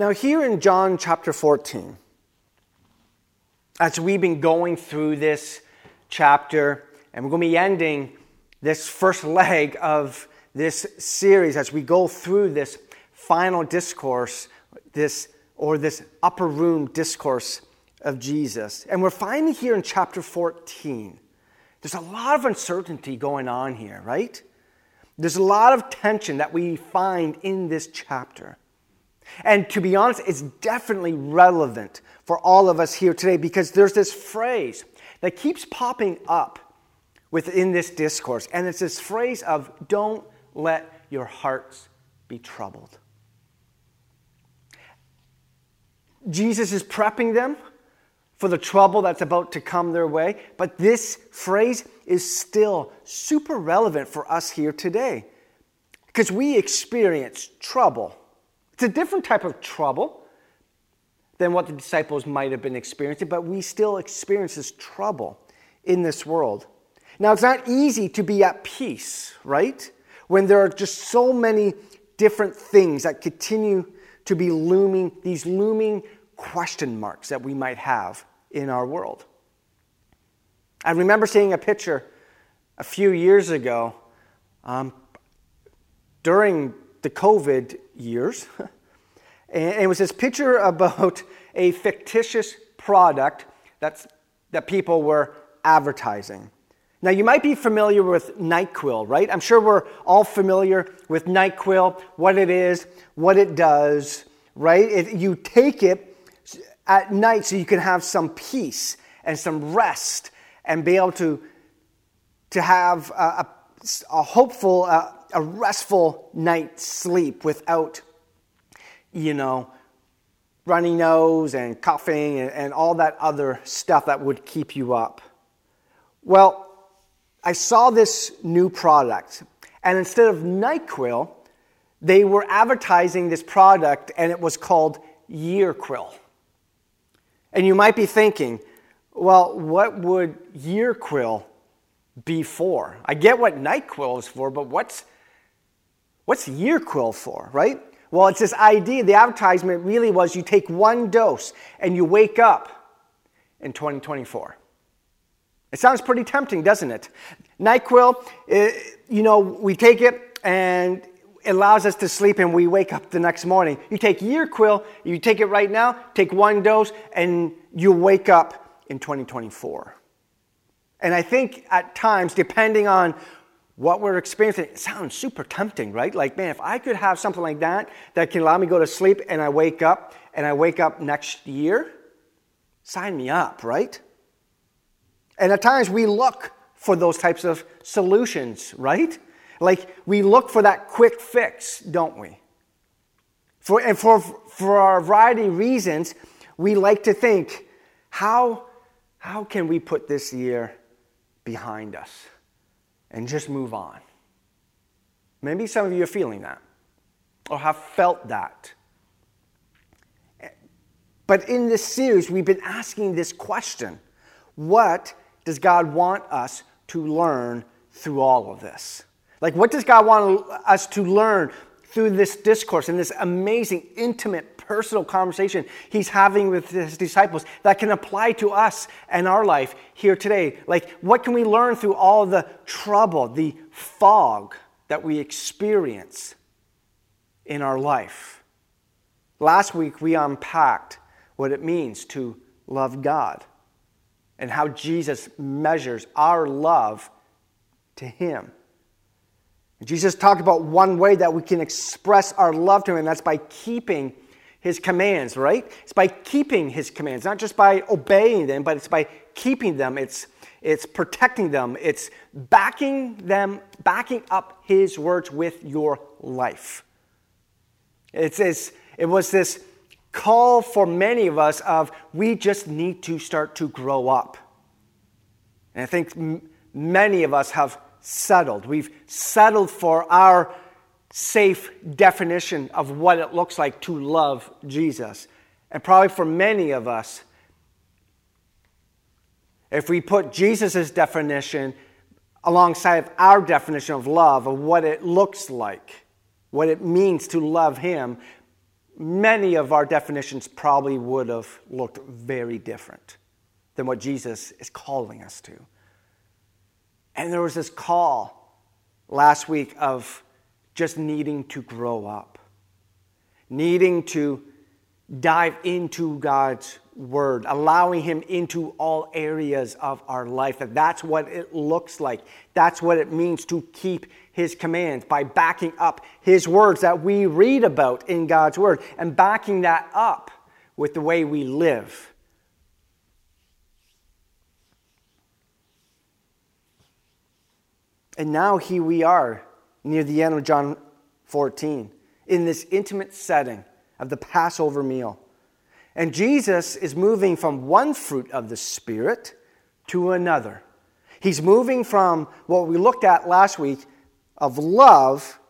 Now, here in John chapter 14, as we've been going through this chapter, and we're going to be ending this first leg of this series as we go through this final discourse, this or this upper room discourse of Jesus. And we're finding here in chapter 14, there's a lot of uncertainty going on here, right? There's a lot of tension that we find in this chapter. And to be honest, it's definitely relevant for all of us here today because there's this phrase that keeps popping up within this discourse. And it's this phrase of don't let your hearts be troubled. Jesus is prepping them for the trouble that's about to come their way, but this phrase is still super relevant for us here today because we experience trouble. It's a different type of trouble than what the disciples might have been experiencing, but we still experience this trouble in this world. Now, it's not easy to be at peace, right? When there are just so many different things that continue to be looming, these looming question marks that we might have in our world. I remember seeing a picture a few years ago um, during the COVID years. and it was this picture about a fictitious product that's, that people were advertising. Now, you might be familiar with NyQuil, right? I'm sure we're all familiar with NyQuil, what it is, what it does, right? It, you take it at night so you can have some peace and some rest and be able to, to have a, a, a hopeful, a, a restful night's sleep without, you know, runny nose and coughing and, and all that other stuff that would keep you up. Well, I saw this new product, and instead of NyQuil, they were advertising this product, and it was called YearQuil. And you might be thinking, well, what would YearQuil be for? I get what NyQuil is for, but what's, what's YearQuil for, right? Well, it's this idea, the advertisement really was you take one dose and you wake up in 2024. It sounds pretty tempting, doesn't it? NyQuil, it, eh, you know, we take it and it allows us to sleep and we wake up the next morning. You take YearQuil, you take it right now, take one dose, and you wake up in 2024. And I think at times, depending on what we're experiencing, sounds super tempting, right? Like, man, if I could have something like that that can allow me to go to sleep and I wake up and I wake up next year, sign me up, right? And at times we look for those types of solutions, right? Like we look for that quick fix, don't we? For, and for, for a variety of reasons, we like to think, how, how can we put this year behind us and just move on? Maybe some of you are feeling that or have felt that. But in this series, we've been asking this question What does God want us to learn through all of this? Like, what does God want us to learn through this discourse and this amazing, intimate, personal conversation he's having with his disciples that can apply to us and our life here today? Like, what can we learn through all the trouble, the fog that we experience in our life? Last week, we unpacked what it means to love God and how Jesus measures our love to Him. Jesus talked about one way that we can express our love to Him, and that's by keeping His commands, right? It's by keeping His commands, not just by obeying them, but it's by keeping them. It's, it's protecting them. It's backing them, backing up His words with your life. It's this, it was this call for many of us of we just need to start to grow up. And I think m- many of us have settled. We've settled for our safe definition of what it looks like to love Jesus. And probably for many of us, if we put Jesus' definition alongside of our definition of love, of what it looks like, what it means to love Him, many of our definitions probably would have looked very different than what Jesus is calling us to. And there was this call last week of just needing to grow up, needing to dive into God's word, allowing him into all areas of our life. That that's what it looks like. That's what it means to keep his commands by backing up his words that we read about in God's word and backing that up with the way we live. And now here we are near the end of John 14 in this intimate setting of the Passover meal. And Jesus is moving from one fruit of the Spirit to another. He's moving from what we looked at last week of love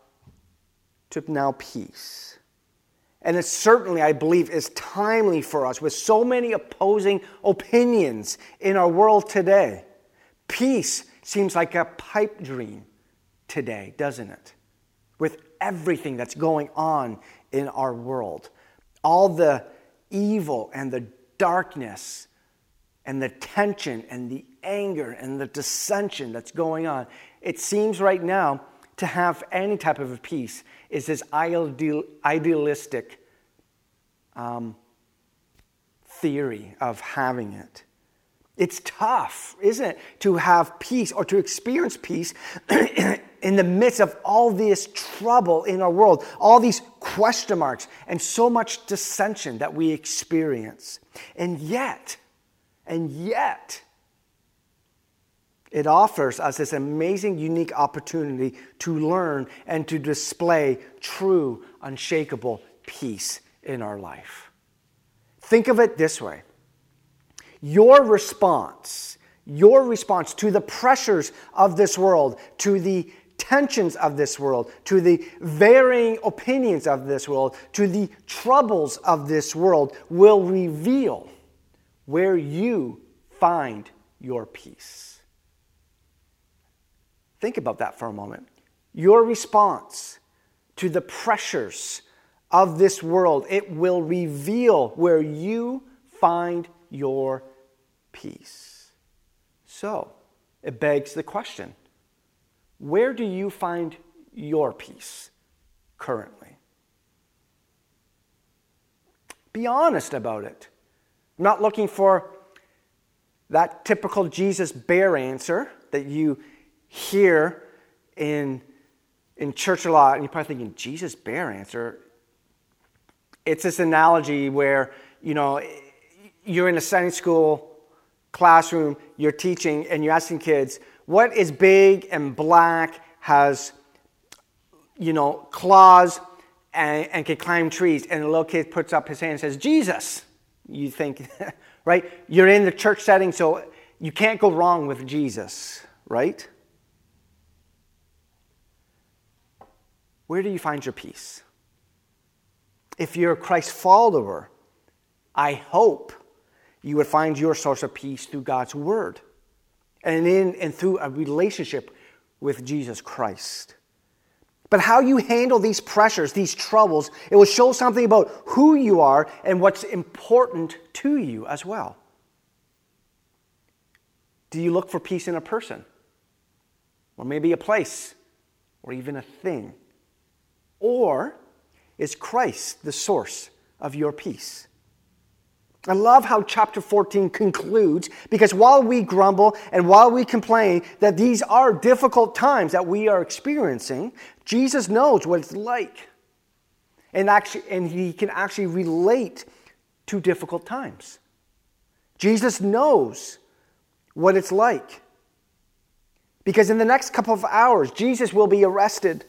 to now peace. And it certainly, I believe, is timely for us with so many opposing opinions in our world today. Peace seems like a pipe dream today, doesn't it? With everything that's going on in our world, all the evil and the darkness and the tension and the anger and the dissension that's going on. It seems right now to have any type of a peace is this ideal, idealistic um, theory of having it. It's tough, isn't it, to have peace or to experience peace in the midst of all this trouble in our world, all these question marks, and so much dissension that we experience. And yet, and yet, it offers us this amazing, unique opportunity to learn and to display true, unshakable peace in our life. Think of it this way your response, your response to the pressures of this world, to the tensions of this world, to the varying opinions of this world, to the troubles of this world, will reveal where you find your peace. Think about that for a moment. Your response to the pressures of this world, it will reveal where you find your peace. So, it begs the question where do you find your peace currently? Be honest about it. I'm not looking for that typical Jesus bear answer that you hear in, in church a lot, and you're probably thinking, Jesus bear answer. It's this analogy where, you know, you're in a Sunday school classroom, you're teaching, and you're asking kids, what is big and black, has, you know, claws, and, and can climb trees? And the little kid puts up his hand and says, Jesus. You think, right? You're in the church setting, so you can't go wrong with Jesus, right? where do you find your peace? If you're a Christ follower, I hope you would find your source of peace through God's Word and in and through a relationship with Jesus Christ. But how you handle these pressures, these troubles, it will show something about who you are and what's important to you as well. Do you look for peace in a person? Or maybe a place? Or even a thing? Or is Christ the source of your peace? I love how chapter 14 concludes because while we grumble and while we complain that these are difficult times that we are experiencing, Jesus knows what it's like. And, actually, and he can actually relate to difficult times. Jesus knows what it's like. Because in the next couple of hours, Jesus will be arrested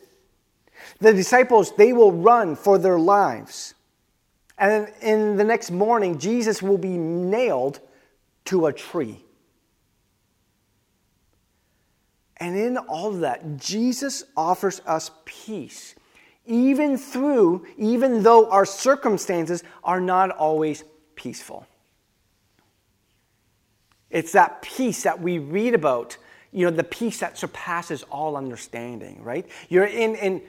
the disciples, they will run for their lives. And in the next morning, Jesus will be nailed to a tree. And in all of that, Jesus offers us peace, even through, even though our circumstances are not always peaceful. It's that peace that we read about, you know, the peace that surpasses all understanding, right? You're in, in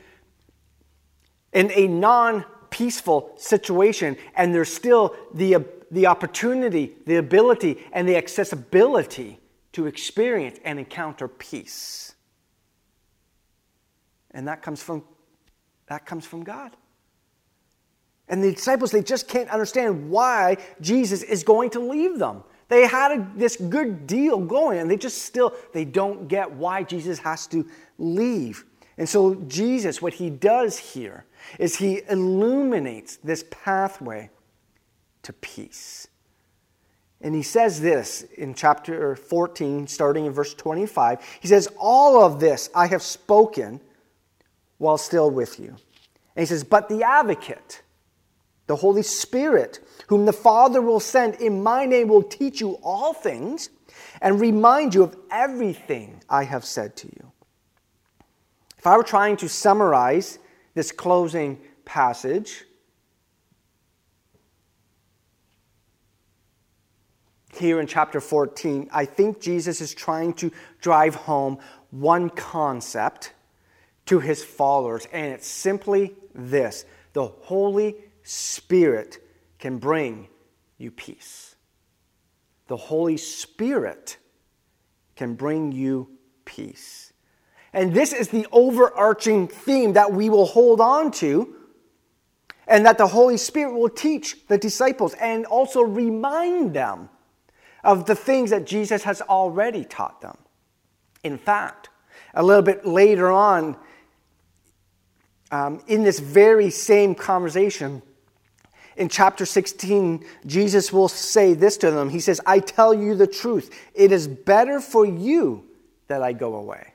in a non peaceful situation, and there's still the, the opportunity, the ability, and the accessibility to experience and encounter peace. And that comes from that comes from God. And the disciples, they just can't understand why Jesus is going to leave them. They had a, this good deal going, and they just still, they don't get why Jesus has to leave. And so, Jesus, what he does here is he illuminates this pathway to peace. And he says this in chapter 14, starting in verse 25. He says, All of this I have spoken while still with you. And he says, But the advocate, the Holy Spirit, whom the Father will send in my name, will teach you all things and remind you of everything I have said to you. If I were trying to summarize this closing passage, here in chapter 14, I think Jesus is trying to drive home one concept to his followers, and it's simply this the Holy Spirit can bring you peace. The Holy Spirit can bring you peace. And this is the overarching theme that we will hold on to, and that the Holy Spirit will teach the disciples and also remind them of the things that Jesus has already taught them. In fact, a little bit later on, um, in this very same conversation, in chapter 16, Jesus will say this to them. He says, I tell you the truth. It is better for you that I go away.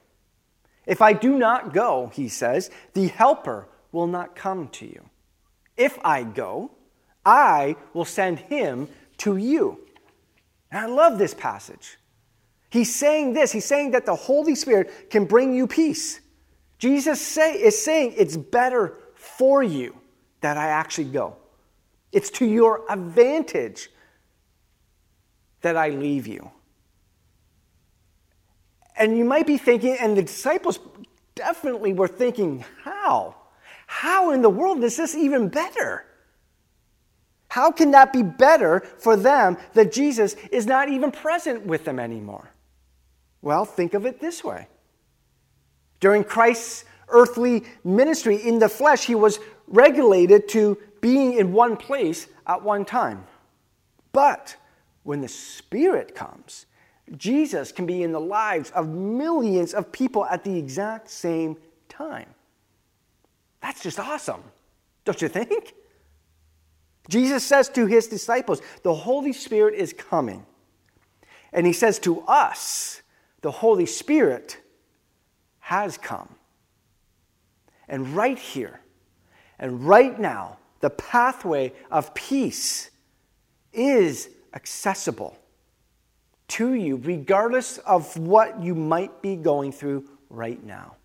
If I do not go, he says, the Helper will not come to you. If I go, I will send him to you. And I love this passage. He's saying this. He's saying that the Holy Spirit can bring you peace. Jesus say, is saying it's better for you that I actually go. It's to your advantage that I leave you. And you might be thinking, and the disciples definitely were thinking, how? How in the world is this even better? How can that be better for them that Jesus is not even present with them anymore? Well, think of it this way. During Christ's earthly ministry in the flesh, he was regulated to being in one place at one time. But when the Spirit comes, Jesus can be in the lives of millions of people at the exact same time. That's just awesome, don't you think? Jesus says to his disciples, The Holy Spirit is coming. And he says to us, The Holy Spirit has come. And right here and right now, the pathway of peace is accessible to you, regardless of what you might be going through right now.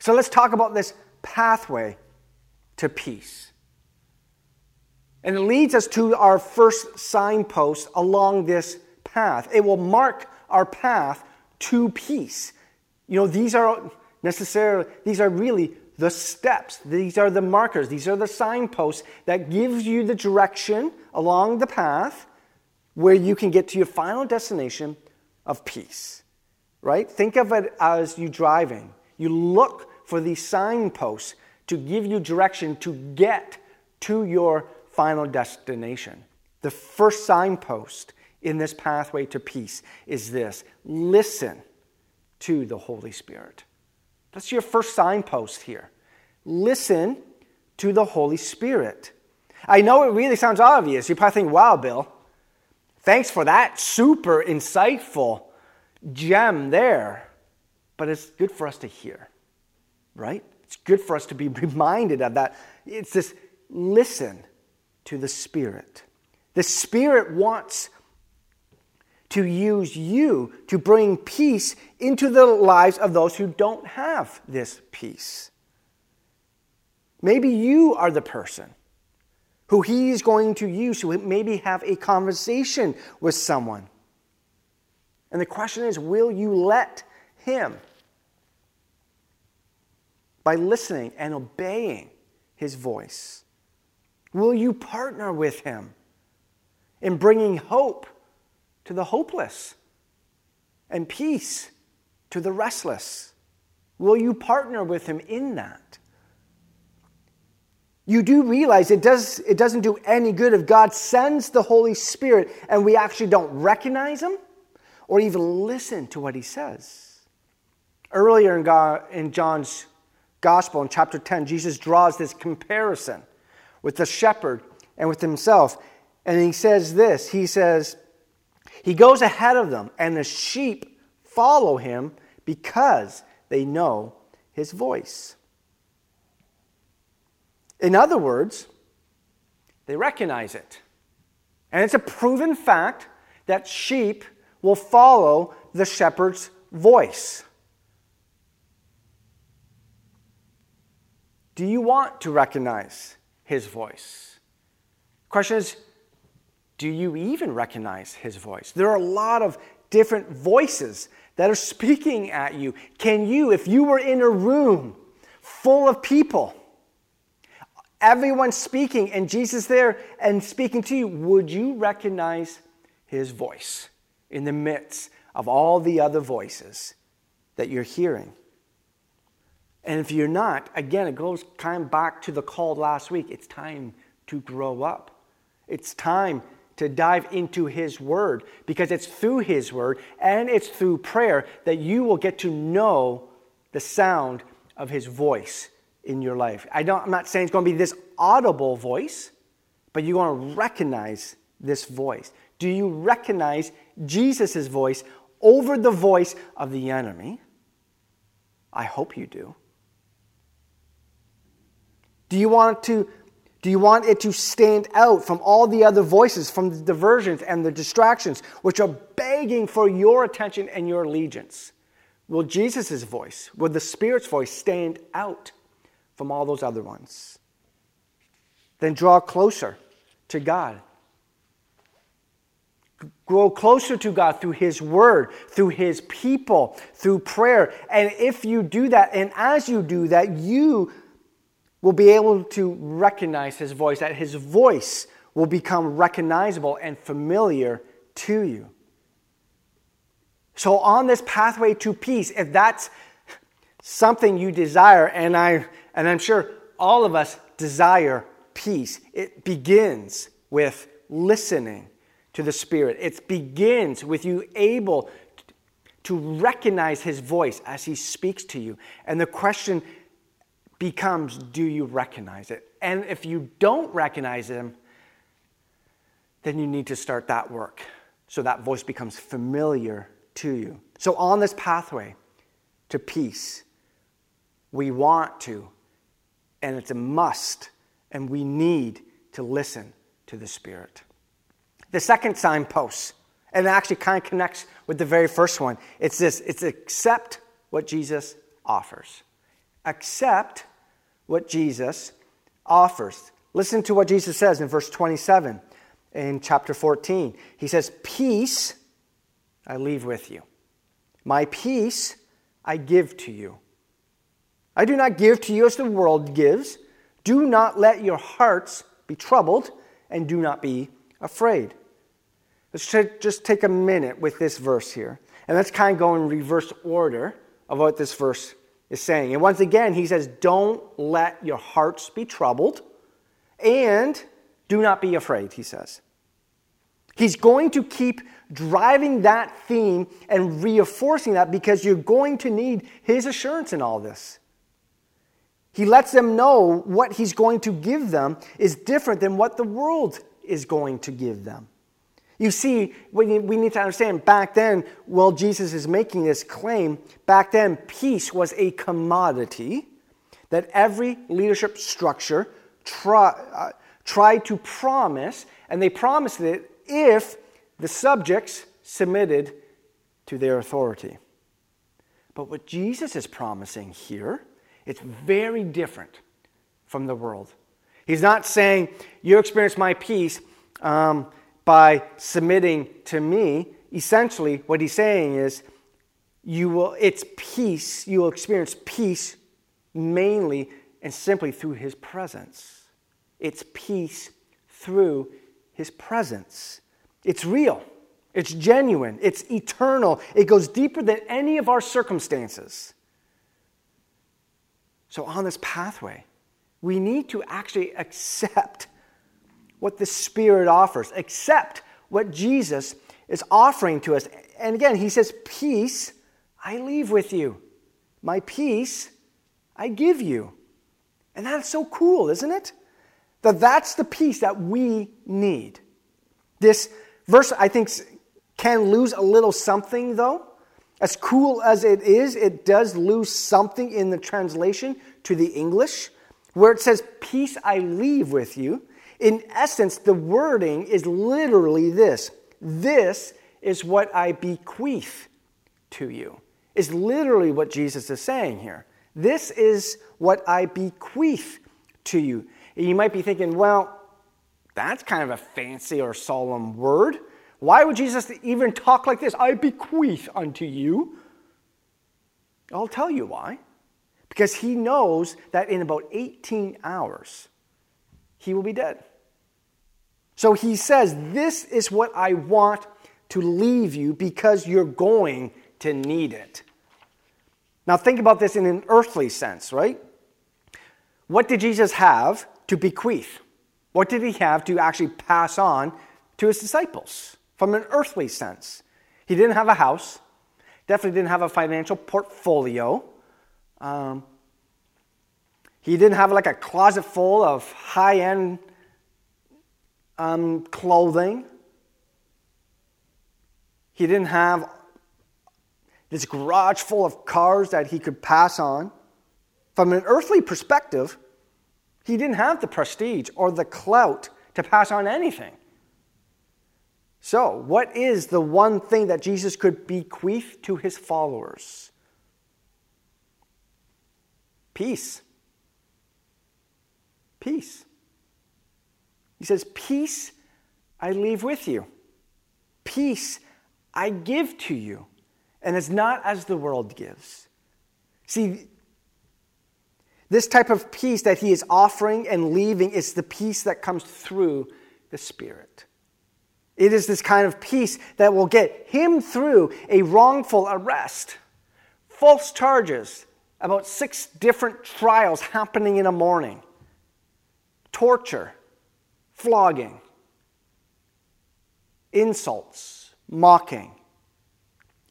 So let's talk about this pathway to peace. And it leads us to our first signpost along this path. It will mark our path to peace. You know, these are necessarily, these are really the steps. These are the markers. These are the signposts that gives you the direction along the path where you can get to your final destination of peace. Right? Think of it as you driving. You look for these signposts to give you direction to get to your final destination. The first signpost in this pathway to peace is this listen to the Holy Spirit. That's your first signpost here. Listen to the Holy Spirit. I know it really sounds obvious. You probably think, wow, Bill, thanks for that super insightful gem there. But it's good for us to hear, right? It's good for us to be reminded of that. It's this listen to the Spirit. The Spirit wants to use you to bring peace into the lives of those who don't have this peace. Maybe you are the person who he is going to use to maybe have a conversation with someone. And the question is will you let him? By listening and obeying his voice? Will you partner with him in bringing hope to the hopeless and peace to the restless? Will you partner with him in that? You do realize it, does, it doesn't do any good if God sends the Holy Spirit and we actually don't recognize him or even listen to what he says. Earlier in, God, in John's Gospel, in chapter 10, Jesus draws this comparison with the shepherd and with himself. And he says this He says, He goes ahead of them, and the sheep follow him because they know his voice. In other words, they recognize it. And it's a proven fact that sheep will follow the shepherd's voice. Do you want to recognize his voice? Question is, do you even recognize his voice? There are a lot of different voices that are speaking at you. Can you, if you were in a room full of people, everyone speaking, and Jesus there and speaking to you, would you recognize his voice in the midst of all the other voices that you're hearing? And if you're not, again, it goes kind of back to the call last week. It's time to grow up. It's time to dive into His Word because it's through His Word and it's through prayer that you will get to know the sound of His voice in your life. I don't, I'm not saying it's going to be this audible voice, but you're going to recognize this voice. Do you recognize Jesus' voice over the voice of the enemy? I hope you do. Do you want to do you want it to stand out from all the other voices, from the diversions and the distractions, which are begging for your attention and your allegiance? Will Jesus' voice, will the Spirit's voice stand out from all those other ones? Then draw closer to God. Grow closer to God through His Word, through His people, through prayer. And if you do that, and as you do that, you will be able to recognize his voice, that his voice will become recognizable and familiar to you. So, on this pathway to peace, if that's something you desire, and, I, and I'm sure all of us desire peace, it begins with listening to the Spirit. It begins with you able to recognize His voice as He speaks to you. And the question becomes do you recognize it? And if you don't recognize him, then you need to start that work so that voice becomes familiar to you. So, on this pathway to peace, we want to, and it's a must, and we need to listen to the Spirit. The second signpost, and it actually kind of connects with the very first one, it's this it's accept what Jesus offers accept what Jesus offers. Listen to what Jesus says in verse 27 in chapter 14. He says, Peace I leave with you, my peace I give to you. I do not give to you as the world gives. Do not let your hearts be troubled, and do not be afraid. Let's just take a minute with this verse here. And let's kind of go in reverse order of what this verse is saying. And once again, he says, Don't let your hearts be troubled and do not be afraid, he says. He's going to keep driving that theme and reinforcing that because you're going to need his assurance in all this. He lets them know what he's going to give them is different than what the world is going to give them. You see, we need to understand back then, while Jesus is making this claim, back then, peace was a commodity that every leadership structure try, uh, tried to promise, and they promised it if the subjects submitted to their authority. But what Jesus is promising here, it's very different from the world. He's not saying, You experience my peace. Um, by submitting to me, essentially what he's saying is you will it's peace, you will experience peace mainly and simply through his presence. It's peace through his presence. It's real, it's genuine, it's eternal, it goes deeper than any of our circumstances. So, on this pathway, we need to actually accept what the Spirit offers, accept what Jesus is offering to us. And again, he says, Peace I leave with you, my peace I give you. And that's so cool, isn't it? That that's the peace that we need. This verse, I think, can lose a little something, though. As cool as it is, it does lose something in the translation to the English, where it says, Peace I leave with you. In essence, the wording is literally this This is what I bequeath to you, is literally what Jesus is saying here. This is what I bequeath to you. And you might be thinking, well, that's kind of a fancy or solemn word. Why would Jesus even talk like this? I bequeath unto you. I'll tell you why. Because he knows that in about 18 hours, he will be dead. So he says, This is what I want to leave you because you're going to need it. Now, think about this in an earthly sense, right? What did Jesus have to bequeath? What did he have to actually pass on to his disciples from an earthly sense? He didn't have a house, definitely didn't have a financial portfolio. Um, he didn't have like a closet full of high end um, clothing. He didn't have this garage full of cars that he could pass on. From an earthly perspective, he didn't have the prestige or the clout to pass on anything. So, what is the one thing that Jesus could bequeath to his followers? Peace. Peace. He says, Peace I leave with you. Peace I give to you. And it's not as the world gives. See, this type of peace that he is offering and leaving is the peace that comes through the Spirit. It is this kind of peace that will get him through a wrongful arrest, false charges, about six different trials happening in a morning, torture, flogging, insults, mocking,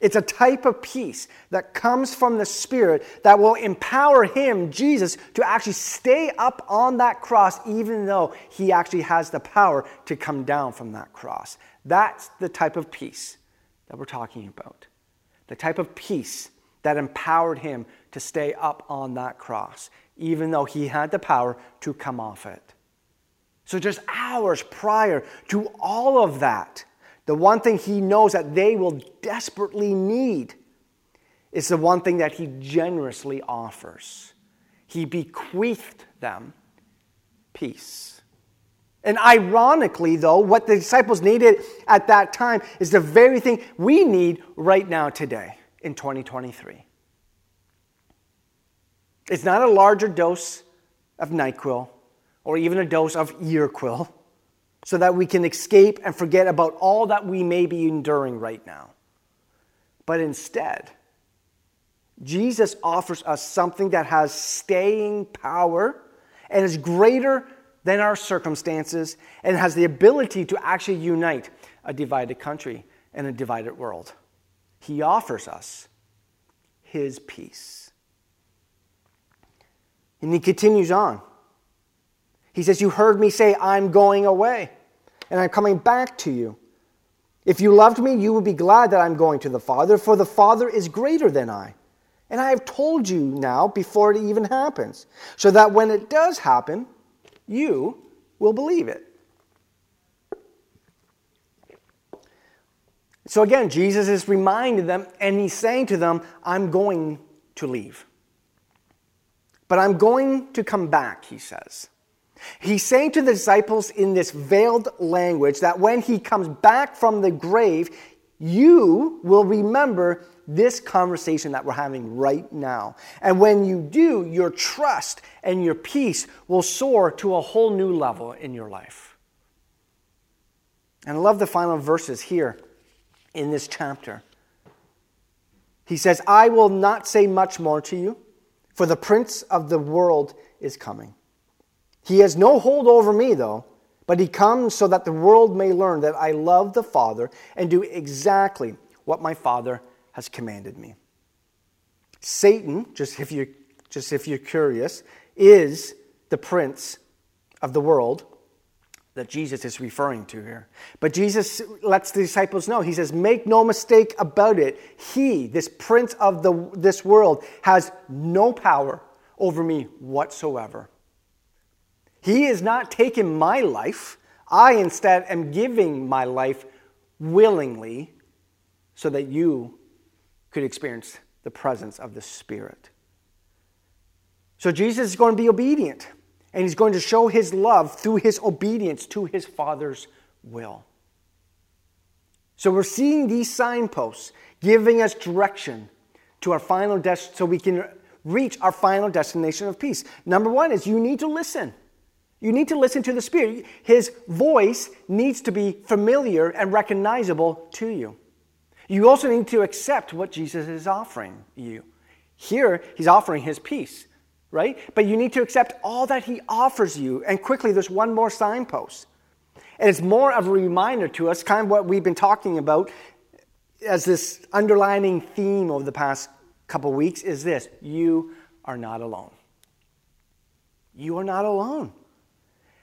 it's a type of peace that comes from the Spirit that will empower him, Jesus, to actually stay up on that cross, even though he actually has the power to come down from that cross. That's the type of peace that we're talking about. The type of peace that empowered him to stay up on that cross, even though he had the power to come off it. So, just hours prior to all of that, the one thing he knows that they will desperately need is the one thing that he generously offers. He bequeathed them peace. And ironically, though, what the disciples needed at that time is the very thing we need right now, today, in 2023. It's not a larger dose of NyQuil or even a dose of YearQuil so that we can escape and forget about all that we may be enduring right now. But instead, Jesus offers us something that has staying power and is greater than our circumstances and has the ability to actually unite a divided country and a divided world. He offers us his peace. And he continues on. He says, You heard me say, I'm going away, and I'm coming back to you. If you loved me, you would be glad that I'm going to the Father, for the Father is greater than I. And I have told you now before it even happens, so that when it does happen, you will believe it. So again, Jesus is reminding them, and he's saying to them, I'm going to leave. But I'm going to come back, he says. He's saying to the disciples in this veiled language that when he comes back from the grave, you will remember this conversation that we're having right now. And when you do, your trust and your peace will soar to a whole new level in your life. And I love the final verses here in this chapter. He says, I will not say much more to you, for the prince of the world is coming. He has no hold over me, though, but he comes so that the world may learn that I love the Father and do exactly what my Father has commanded me. Satan, just if you just if you're curious, is the prince of the world that Jesus is referring to here. But Jesus lets the disciples know. He says, Make no mistake about it. He, this prince of the, this world, has no power over me whatsoever. He is not taking my life. I instead am giving my life willingly so that you could experience the presence of the Spirit. So Jesus is going to be obedient and he's going to show his love through his obedience to his Father's will. So we're seeing these signposts giving us direction to our final destination so we can reach our final destination of peace. Number one is you need to listen. You need to listen to the Spirit. His voice needs to be familiar and recognizable to you. You also need to accept what Jesus is offering you. Here, he's offering his peace right? But you need to accept all that He offers you. And quickly, there's one more signpost. And it's more of a reminder to us, kind of what we've been talking about as this underlining theme over the past couple weeks is this you are not alone. You are not alone.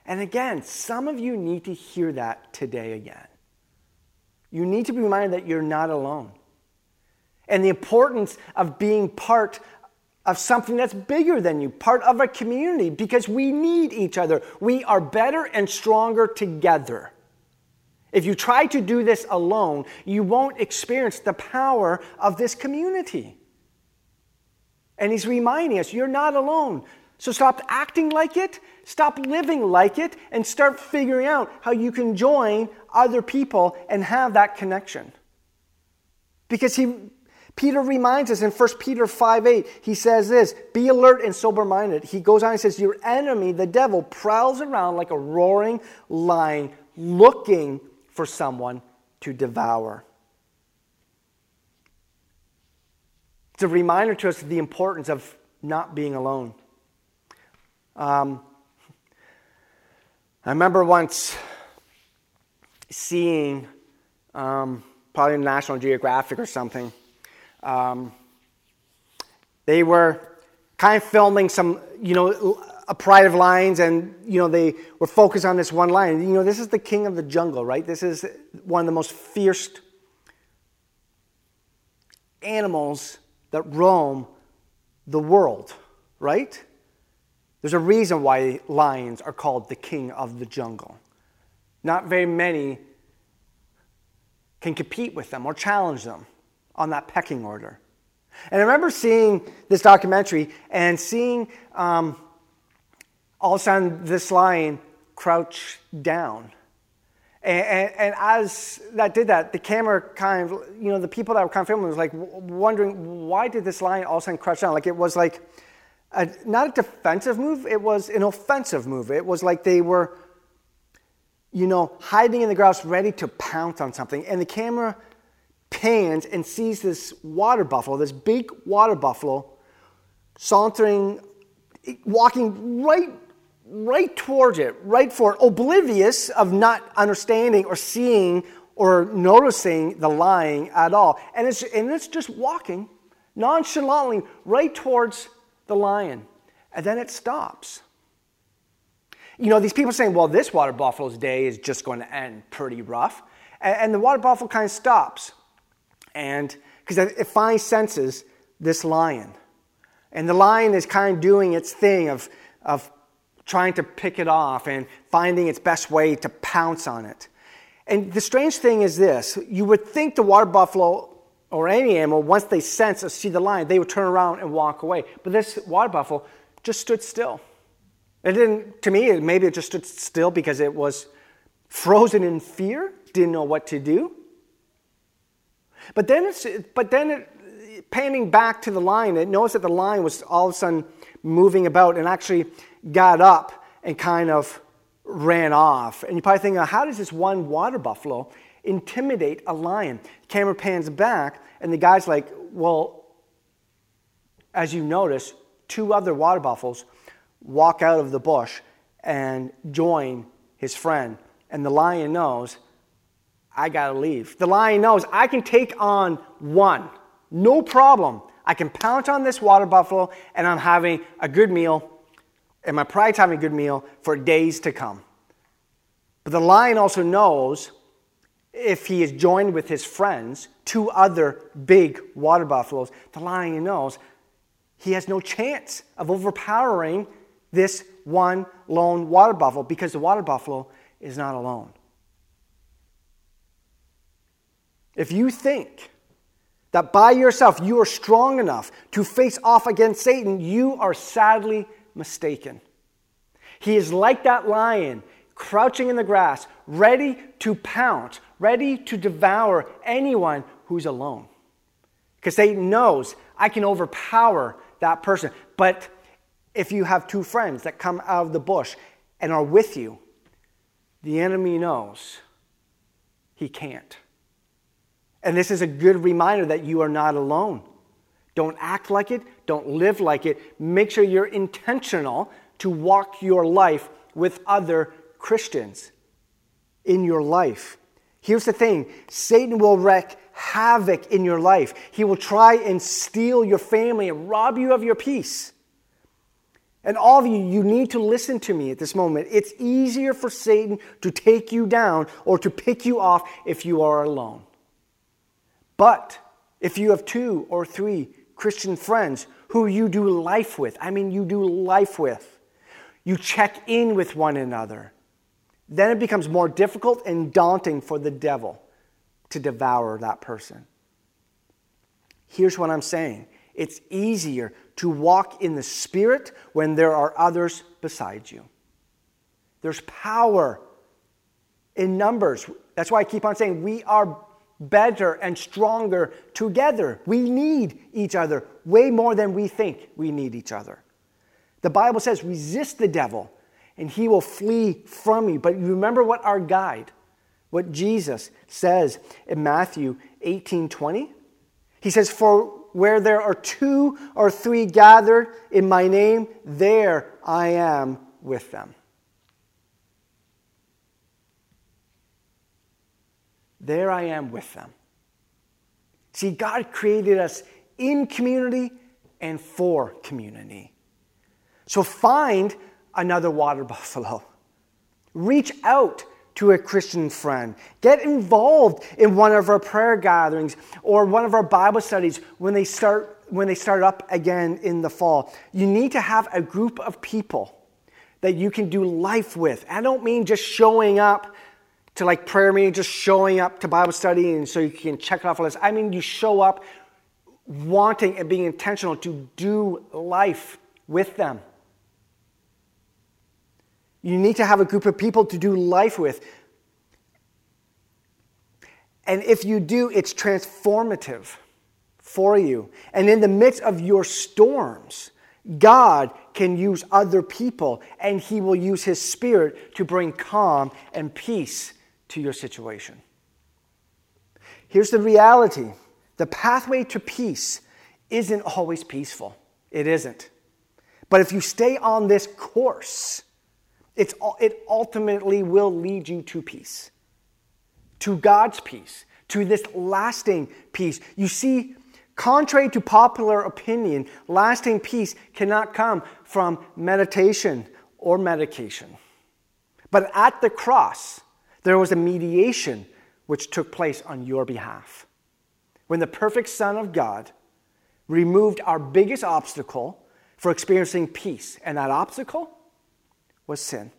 And again, some of you need to hear that today again. You need to be reminded that you're not alone. And the importance of being part of something that's bigger than you, part of a community, because we need each other. We are better and stronger together. If you try to do this alone, you won't experience the power of this community. And he's reminding us you're not alone. So stop acting like it, stop living like it, and start figuring out how you can join other people and have that connection. Because he Peter reminds us in 1 Peter 5 8, he says this Be alert and sober minded. He goes on and says, Your enemy, the devil, prowls around like a roaring lion looking for someone to devour. It's a reminder to us of the importance of not being alone. Um, I remember once seeing, um, probably National Geographic or something, um, they were kind of filming some, you know, a pride of lions, and you know they were focused on this one lion. You know, this is the king of the jungle, right? This is one of the most fierce animals that roam the world, right? There's a reason why lions are called the king of the jungle. Not very many can compete with them or challenge them on that pecking order. And I remember seeing this documentary and seeing um, all of a sudden this lion crouch down. And, and, and, as that did that, the camera kind of, you know, the people that were kind of filming was like wondering why did this lion all of a sudden crouch down? Like it was like a, not a defensive move, it was an offensive move. It was like they were, you know, hiding in the grass, ready to pounce on something. And the camera pans and sees this water buffalo, this big water buffalo, sauntering, walking right, right towards it, right for it, oblivious of not understanding or seeing or noticing the lying at all. And it's, and it's just walking nonchalantly right towards the lion. And then it stops. You know, these people saying, well, this water buffalo's day is just going to end pretty rough. And, the water buffalo kind of stops. And because it finally senses this lion. And the lion is kind of doing its thing of, of trying to pick it off and finding its best way to pounce on it. And the strange thing is this you would think the water buffalo or any animal, once they sense or see the lion, they would turn around and walk away. But this water buffalo just stood still. It didn't, to me, maybe it just stood still because it was frozen in fear, didn't know what to do. But then, it's, but then it, panning back to the lion, it noticed that the lion was all of a sudden moving about and actually got up and kind of ran off. And you probably think, how does this one water buffalo intimidate a lion? Camera pans back, and the guy's like, well, as you notice, two other water buffaloes walk out of the bush and join his friend. And the lion knows, I gotta leave. The lion knows I can take on one, no problem. I can pounce on this water buffalo and I'm having a good meal, and my pride's having a good meal for days to come. But the lion also knows if he is joined with his friends, two other big water buffaloes, the lion knows he has no chance of overpowering this one lone water buffalo because the water buffalo is not alone. If you think that by yourself you are strong enough to face off against Satan, you are sadly mistaken. He is like that lion crouching in the grass, ready to pounce, ready to devour anyone who's alone. Because Satan knows I can overpower that person. But if you have two friends that come out of the bush and are with you, the enemy knows he can't. And this is a good reminder that you are not alone. Don't act like it, don't live like it. Make sure you're intentional to walk your life with other Christians in your life. Here's the thing Satan will wreak havoc in your life. He will try and steal your family and rob you of your peace. And all of you, you need to listen to me at this moment. It's easier for Satan to take you down or to pick you off if you are alone. But if you have two or three Christian friends who you do life with, I mean, you do life with, you check in with one another, then it becomes more difficult and daunting for the devil to devour that person. Here's what I'm saying it's easier to walk in the Spirit when there are others beside you. There's power in numbers. That's why I keep on saying we are better and stronger together. We need each other way more than we think we need each other. The Bible says, resist the devil and he will flee from you. But remember what our guide, what Jesus says in Matthew 18 20? He says, For where there are two or three gathered in my name, there I am with them. There I am with them. See, God created us in community and for community. So find another water buffalo. Reach out to a Christian friend. Get involved in one of our prayer gatherings or one of our Bible studies when they start when they start up again in the fall. You need to have a group of people that you can do life with. I don't mean just showing up to like prayer meeting, just showing up to Bible study and so you can check it off a list. I mean you show up wanting and being intentional to do life with them. You need to have a group of people to do life with. And if you do, it's transformative for you. And in the midst of your storms, God can use other people and He will use His Spirit to bring calm and peace to your situation. Here's the reality the pathway to peace isn't always peaceful. It isn't. But if you stay on this course, it's, it ultimately will lead you to peace, to God's peace, to this lasting peace. You see, contrary to popular opinion, lasting peace cannot come from meditation or medication. But at the cross, there was a mediation which took place on your behalf. When the perfect Son of God removed our biggest obstacle for experiencing peace, and that obstacle was sin.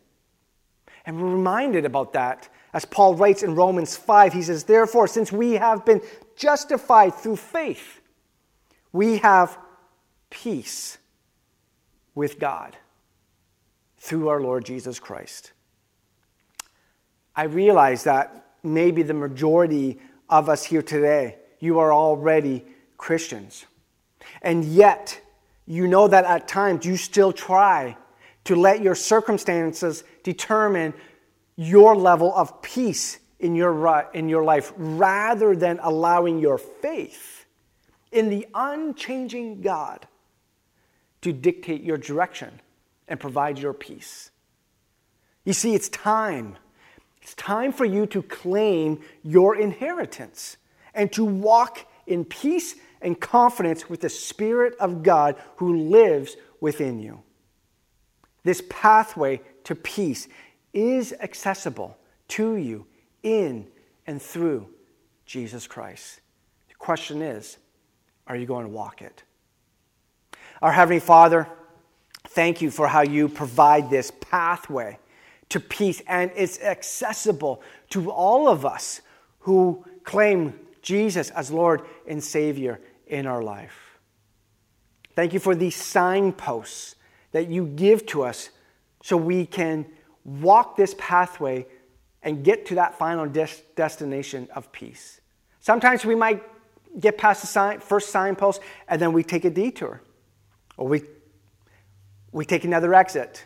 And we're reminded about that as Paul writes in Romans 5. He says, Therefore, since we have been justified through faith, we have peace with God through our Lord Jesus Christ. I realize that maybe the majority of us here today, you are already Christians. And yet, you know that at times you still try to let your circumstances determine your level of peace in your, in your life rather than allowing your faith in the unchanging God to dictate your direction and provide your peace. You see, it's time. It's time for you to claim your inheritance and to walk in peace and confidence with the Spirit of God who lives within you. This pathway to peace is accessible to you in and through Jesus Christ. The question is are you going to walk it? Our Heavenly Father, thank you for how you provide this pathway to peace, and it's accessible to all of us who claim Jesus as Lord and Savior in our life. Thank you for these signposts that you give to us so we can walk this pathway and get to that final des- destination of peace. Sometimes we might get past the sign, first signpost and then we take a detour or we, we take another exit.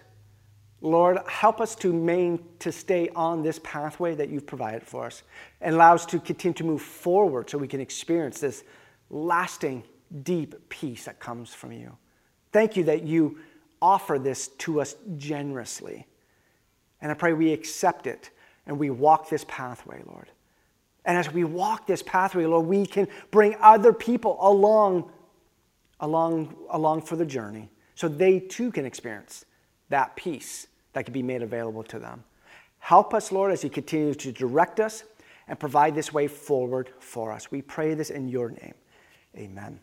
Lord, help us to main to stay on this pathway that you've provided for us and allow us to continue to move forward so we can experience this lasting, deep peace that comes from you. Thank you that you offer this to us generously. And I pray we accept it and we walk this pathway, Lord. And as we walk this pathway, Lord, we can bring other people along, along, along for the journey so they too can experience that peace that can be made available to them. Help us, Lord, as you continue to direct us and provide this way forward for us. We pray this in your name. Amen.